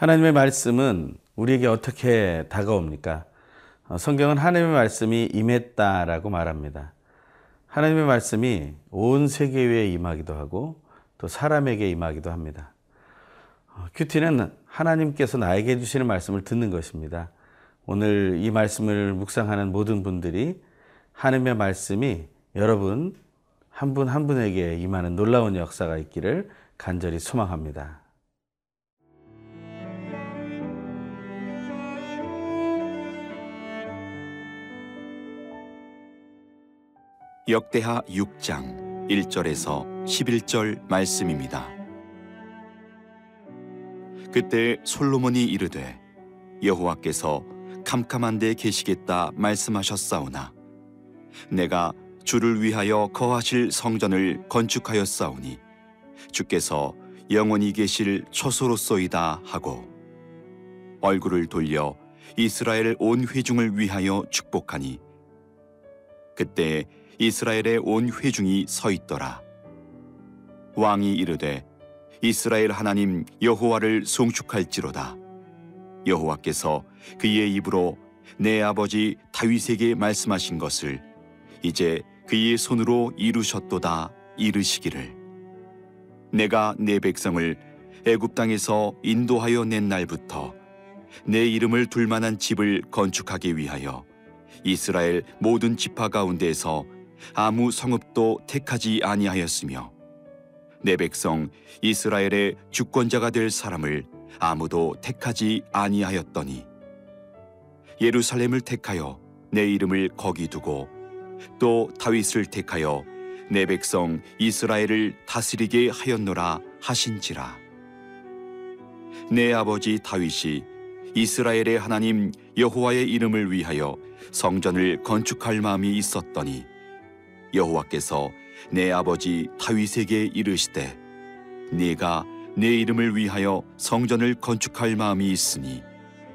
하나님의 말씀은 우리에게 어떻게 다가옵니까? 어, 성경은 하나님의 말씀이 임했다라고 말합니다. 하나님의 말씀이 온 세계 위에 임하기도 하고 또 사람에게 임하기도 합니다. 어, 큐티는 하나님께서 나에게 주시는 말씀을 듣는 것입니다. 오늘 이 말씀을 묵상하는 모든 분들이 하나님의 말씀이 여러분 한 분한 분에게 임하는 놀라운 역사가 있기를 간절히 소망합니다. 역대하 6장 1절에서 11절 말씀입니다. 그때 솔로몬이 이르되 여호와께서 캄캄한 데 계시겠다 말씀하셨사오나 내가 주를 위하여 거하실 성전을 건축하였사오니 주께서 영원히 계실 초소로소이다 하고 얼굴을 돌려 이스라엘 온 회중을 위하여 축복하니 그때 이스라엘의 온 회중이 서 있더라. 왕이 이르되 이스라엘 하나님 여호와를 송축할지로다. 여호와께서 그의 입으로 내 아버지 다윗에게 말씀하신 것을 이제 그의 손으로 이루셨도다 이르시기를. 내가 내 백성을 애굽 땅에서 인도하여 낸 날부터 내 이름을 둘 만한 집을 건축하기 위하여 이스라엘 모든 지파 가운데에서 아무 성읍도 택하지 아니하였으며 내 백성 이스라엘의 주권자가 될 사람을 아무도 택하지 아니하였더니 예루살렘을 택하여 내 이름을 거기 두고 또 다윗을 택하여 내 백성 이스라엘을 다스리게 하였노라 하신지라. 내 아버지 다윗이 이스라엘의 하나님 여호와의 이름을 위하여 성전을 건축할 마음이 있었더니 여호와께서 내 아버지 다윗에게 이르시되 네가 내 이름을 위하여 성전을 건축할 마음이 있으니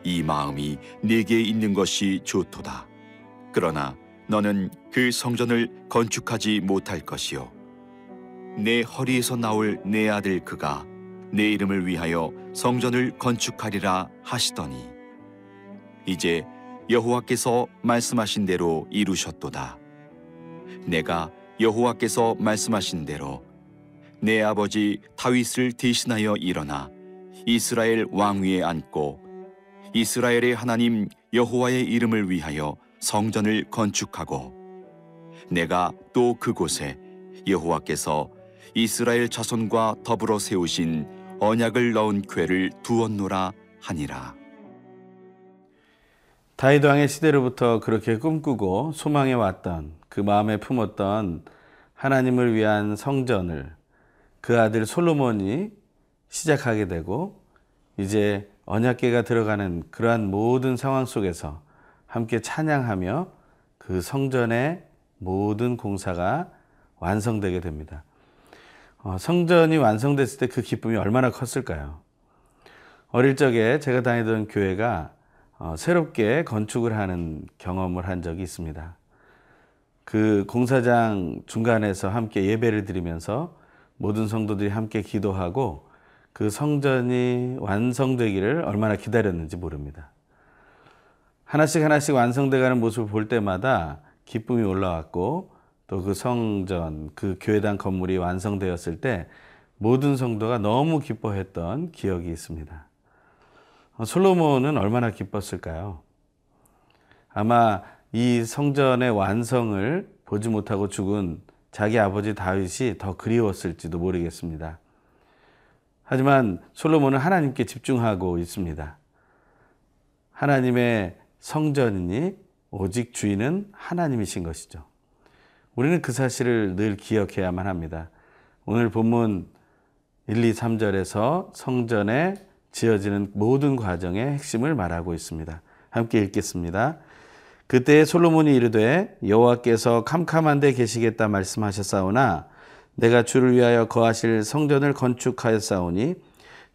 이 마음이 네게 있는 것이 좋도다. 그러나 너는 그 성전을 건축하지 못할 것이요 내 허리에서 나올 내 아들 그가 내 이름을 위하여 성전을 건축하리라 하시더니 이제 여호와께서 말씀하신 대로 이루셨도다. 내가 여호와께서 말씀하신 대로 내 아버지 다윗을 대신하여 일어나 이스라엘 왕위에 앉고 이스라엘의 하나님 여호와의 이름을 위하여 성전을 건축하고 내가 또 그곳에 여호와께서 이스라엘 자손과 더불어 세우신 언약을 넣은 궤를 두었노라 하니라. 다윗 왕의 시대로부터 그렇게 꿈꾸고 소망해 왔던 그 마음에 품었던 하나님을 위한 성전을 그 아들 솔로몬이 시작하게 되고 이제 언약계가 들어가는 그러한 모든 상황 속에서 함께 찬양하며 그 성전의 모든 공사가 완성되게 됩니다. 어, 성전이 완성됐을 때 그 기쁨이 얼마나 컸을까요? 어릴 적에 제가 다니던 교회가 어, 새롭게 건축을 하는 경험을 한 적이 있습니다. 그 공사장 중간에서 함께 예배를 드리면서 모든 성도들이 함께 기도하고 그 성전이 완성되기를 얼마나 기다렸는지 모릅니다. 하나씩 하나씩 완성돼가는 모습을 볼 때마다 기쁨이 올라왔고 또 그 성전, 그 교회당 건물이 완성되었을 때 모든 성도가 너무 기뻐했던 기억이 있습니다. 솔로몬은 얼마나 기뻤을까요? 아마 이 성전의 완성을 보지 못하고 죽은 자기 아버지 다윗이 더 그리웠을지도 모르겠습니다. 하지만 솔로몬은 하나님께 집중하고 있습니다. 하나님의 성전이니 오직 주인은 하나님이신 것이죠. 우리는 그 사실을 늘 기억해야만 합니다. 오늘 본문 1, 2, 3절에서 성전에 지어지는 모든 과정의 핵심을 말하고 있습니다. 함께 읽겠습니다. 그때 솔로몬이 이르되 여호와께서 캄캄한 데 계시겠다 말씀하셨사오나 내가 주를 위하여 거하실 성전을 건축하였사오니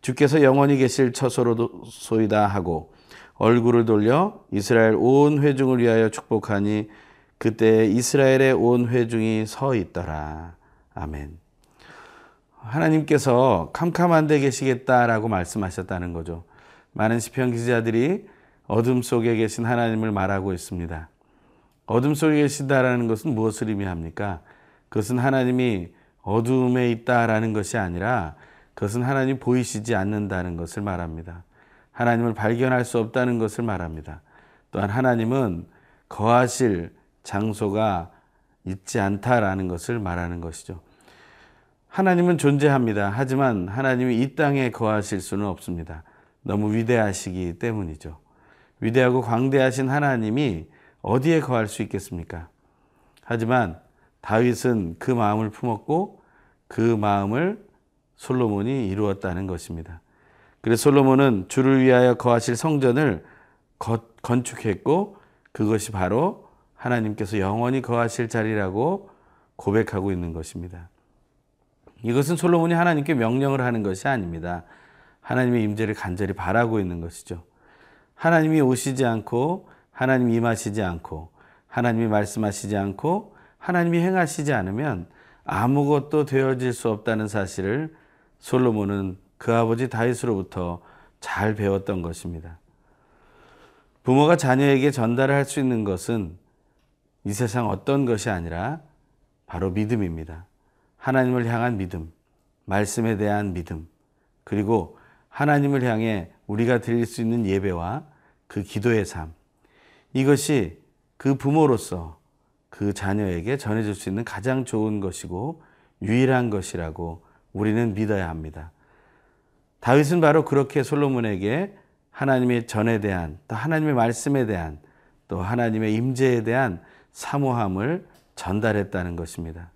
주께서 영원히 계실 처소로 소이다 하고 얼굴을 돌려 이스라엘 온 회중을 위하여 축복하니 그때 이스라엘의 온 회중이 서 있더라. 아멘. 하나님께서 캄캄한 데 계시겠다라고 말씀하셨다는 거죠. 많은 시편 기자들이 어둠 속에 계신 하나님을 말하고 있습니다. 어둠 속에 계시다라는 것은 무엇을 의미합니까? 그것은 하나님이 어둠에 있다라는 것이 아니라 그것은 하나님 보이시지 않는다는 것을 말합니다. 하나님을 발견할 수 없다는 것을 말합니다. 또한 하나님은 거하실 장소가 있지 않다라는 것을 말하는 것이죠. 하나님은 존재합니다. 하지만 하나님이 이 땅에 거하실 수는 없습니다. 너무 위대하시기 때문이죠. 위대하고 광대하신 하나님이 어디에 거할 수 있겠습니까? 하지만 다윗은 그 마음을 품었고 그 마음을 솔로몬이 이루었다는 것입니다. 그래서 솔로몬은 주를 위하여 거하실 성전을 건축했고 그것이 바로 하나님께서 영원히 거하실 자리라고 고백하고 있는 것입니다. 이것은 솔로몬이 하나님께 명령을 하는 것이 아닙니다. 하나님의 임재를 간절히 바라고 있는 것이죠. 하나님이 오시지 않고 하나님이 임하시지 않고 하나님이 말씀하시지 않고 하나님이 행하시지 않으면 아무것도 되어질 수 없다는 사실을 솔로몬은 그 아버지 다윗으로부터 잘 배웠던 것입니다. 부모가 자녀에게 전달할 수 있는 것은 이 세상 어떤 것이 아니라 바로 믿음입니다. 하나님을 향한 믿음, 말씀에 대한 믿음, 그리고 하나님을 향해 우리가 드릴 수 있는 예배와 그 기도의 삶. 이것이 그 부모로서 그 자녀에게 전해줄 수 있는 가장 좋은 것이고 유일한 것이라고 우리는 믿어야 합니다. 다윗은 바로 그렇게 솔로몬에게 하나님의 전에 대한 또 하나님의 말씀에 대한 또 하나님의 임재에 대한 사모함을 전달했다는 것입니다.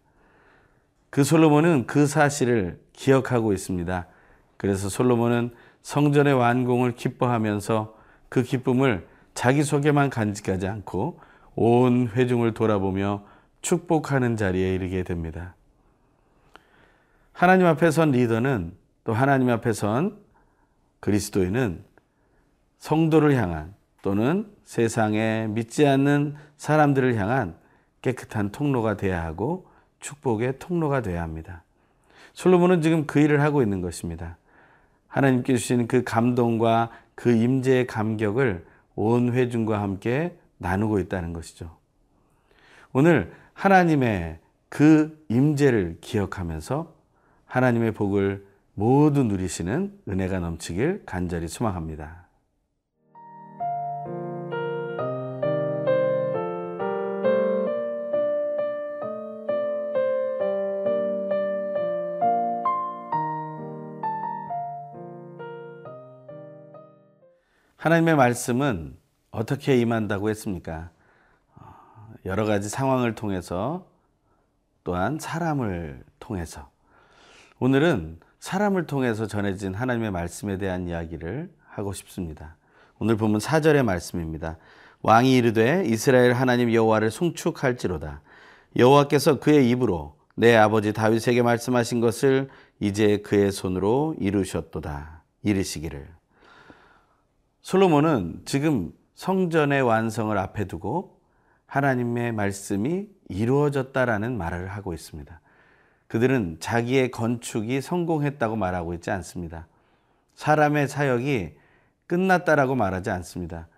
그 솔로몬은 그 사실을 기억하고 있습니다. 그래서 솔로몬은 성전의 완공을 기뻐하면서 그 기쁨을 자기 속에만 간직하지 않고 온 회중을 돌아보며 축복하는 자리에 이르게 됩니다. 하나님 앞에 선 리더는 또 하나님 앞에 선 그리스도인은 성도를 향한 또는 세상에 믿지 않는 사람들을 향한 깨끗한 통로가 되어야 하고 축복의 통로가 되어야 합니다. 솔로몬은 지금 그 일을 하고 있는 것입니다. 하나님께 주신 그 감동과 그 임재의 감격을 온 회중과 함께 나누고 있다는 것이죠. 오늘 하나님의 그 임재를 기억하면서 하나님의 복을 모두 누리시는 은혜가 넘치길 간절히 소망합니다. 하나님의 말씀은 어떻게 임한다고 했습니까? 어, 여러 가지 상황을 통해서 또한 사람을 통해서 오늘은 사람을 통해서 전해진 하나님의 말씀에 대한 이야기를 하고 싶습니다. 오늘 보면 4절의 말씀입니다. 왕이 이르되 이스라엘 하나님 여호와를 송축할지로다. 여호와께서 그의 입으로 내 아버지 다윗에게 말씀하신 것을 이제 그의 손으로 이루셨도다. 이르시기를. 솔로몬은 지금 성전의 완성을 앞에 두고 하나님의 말씀이 이루어졌다라는 말을 하고 있습니다. 그들은 자기의 건축이 성공했다고 말하고 있지 않습니다. 사람의 사역이 끝났다라고 말하지 않습니다.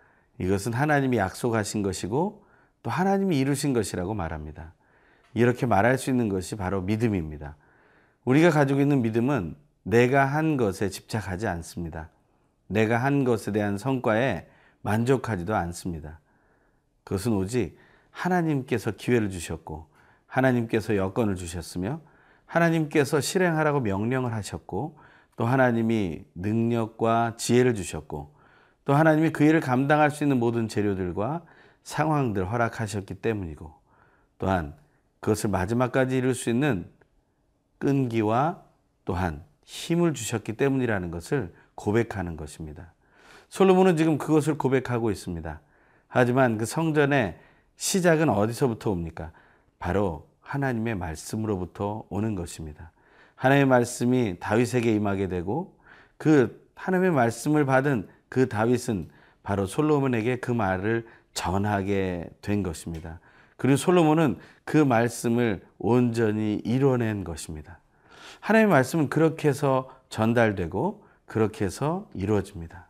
이것은 하나님이 약속하신 것이고 또 하나님이 이루신 것이라고 말합니다. 이렇게 말할 수 있는 것이 바로 믿음입니다. 우리가 가지고 있는 믿음은 내가 한 것에 집착하지 않습니다. 내가 한 것에 대한 성과에 만족하지도 않습니다. 그것은 오직 하나님께서 기회를 주셨고 하나님께서 여건을 주셨으며 하나님께서 실행하라고 명령을 하셨고 또 하나님이 능력과 지혜를 주셨고 또 하나님이 그 일을 감당할 수 있는 모든 재료들과 상황들 허락하셨기 때문이고 또한 그것을 마지막까지 이룰 수 있는 끈기와 또한 힘을 주셨기 때문이라는 것을 고백하는 것입니다. 솔로몬은 지금 그것을 고백하고 있습니다. 하지만 그 성전의 시작은 어디서부터 옵니까? 바로 하나님의 말씀으로부터 오는 것입니다. 하나님의 말씀이 다윗에게 임하게 되고 그 하나님의 말씀을 받은 그 다윗은 바로 솔로몬에게 그 말을 전하게 된 것입니다. 그리고 솔로몬은 그 말씀을 온전히 이뤄낸 것입니다. 하나님의 말씀은 그렇게 해서 전달되고 그렇게 해서 이루어집니다.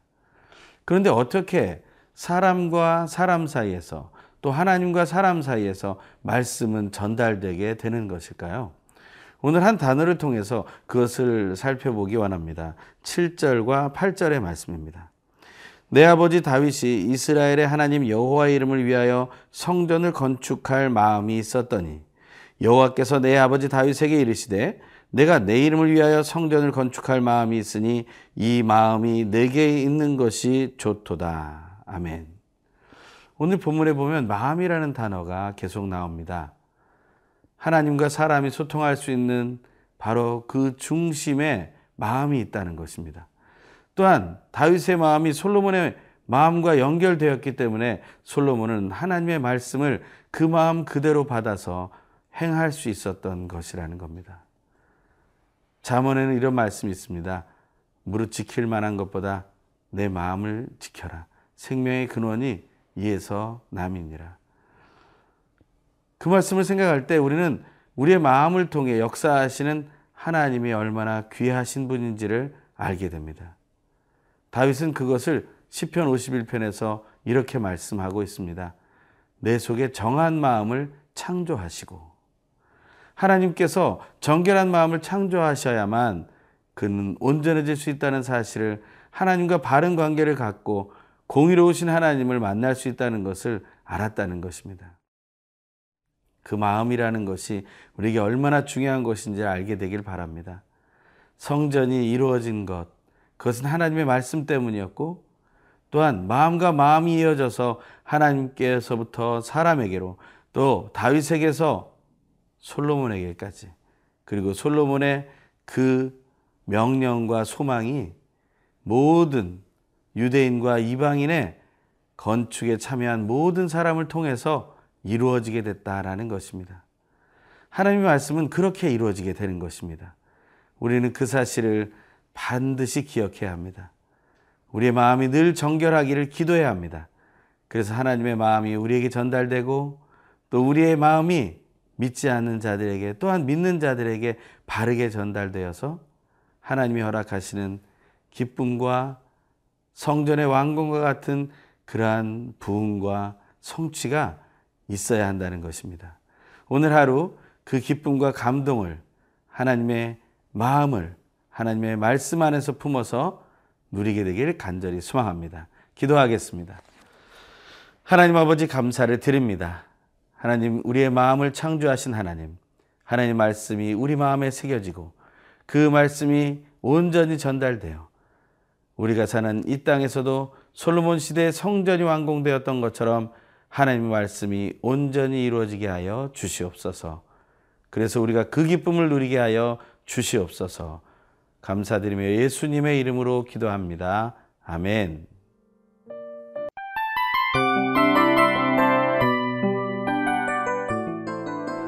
그런데 어떻게 사람과 사람 사이에서 또 하나님과 사람 사이에서 말씀은 전달되게 되는 것일까요? 오늘 한 단어를 통해서 그것을 살펴보기 원합니다. 7절과 8절의 말씀입니다. 내 아버지 다윗이 이스라엘의 하나님 여호와의 이름을 위하여 성전을 건축할 마음이 있었더니 여호와께서 내 아버지 다윗에게 이르시되 내가 내 이름을 위하여 성전을 건축할 마음이 있으니 이 마음이 내게 있는 것이 좋도다. 아멘. 오늘 본문에 보면 마음이라는 단어가 계속 나옵니다. 하나님과 사람이 소통할 수 있는 바로 그 중심에 마음이 있다는 것입니다. 또한 다윗의 마음이 솔로몬의 마음과 연결되었기 때문에 솔로몬은 하나님의 말씀을 그 마음 그대로 받아서 행할 수 있었던 것이라는 겁니다. 잠언에는 이런 말씀이 있습니다. 무릇 지킬 만한 것보다 내 마음을 지켜라. 생명의 근원이 이에서 남이니라. 그 말씀을 생각할 때 우리는 우리의 마음을 통해 역사하시는 하나님이 얼마나 귀하신 분인지를 알게 됩니다. 다윗은 그것을 시편 51편에서 이렇게 말씀하고 있습니다. 내 속에 정한 마음을 창조하시고 하나님께서 정결한 마음을 창조하셔야만 그는 온전해질 수 있다는 사실을 하나님과 바른 관계를 갖고 공의로우신 하나님을 만날 수 있다는 것을 알았다는 것입니다. 그 마음이라는 것이 우리에게 얼마나 중요한 것인지 알게 되길 바랍니다. 성전이 이루어진 것, 그것은 하나님의 말씀 때문이었고, 또한 마음과 마음이 이어져서 하나님께서부터 사람에게로 또 다윗에게서 솔로몬에게까지 그리고 솔로몬의 그 명령과 소망이 모든 유대인과 이방인의 건축에 참여한 모든 사람을 통해서 이루어지게 됐다라는 것입니다. 하나님의 말씀은 그렇게 이루어지게 되는 것입니다. 우리는 그 사실을 반드시 기억해야 합니다. 우리의 마음이 늘 정결하기를 기도해야 합니다. 그래서 하나님의 마음이 우리에게 전달되고 또 우리의 마음이 믿지 않는 자들에게 또한 믿는 자들에게 바르게 전달되어서 하나님이 허락하시는 기쁨과 성전의 왕궁과 같은 그러한 부흥과 성취가 있어야 한다는 것입니다. 오늘 하루 그 기쁨과 감동을 하나님의 마음을 하나님의 말씀 안에서 품어서 누리게 되길 간절히 소망합니다. 기도하겠습니다. 하나님 아버지 감사를 드립니다. 하나님 우리의 마음을 창조하신 하나님, 하나님 말씀이 우리 마음에 새겨지고 그 말씀이 온전히 전달되어 우리가 사는 이 땅에서도 솔로몬 시대의 성전이 완공되었던 것처럼 하나님의 말씀이 온전히 이루어지게 하여 주시옵소서. 그래서 우리가 그 기쁨을 누리게 하여 주시옵소서. 감사드리며 예수님의 이름으로 기도합니다. 아멘.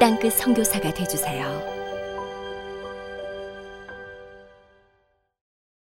땅끝 선교사가 되주세요.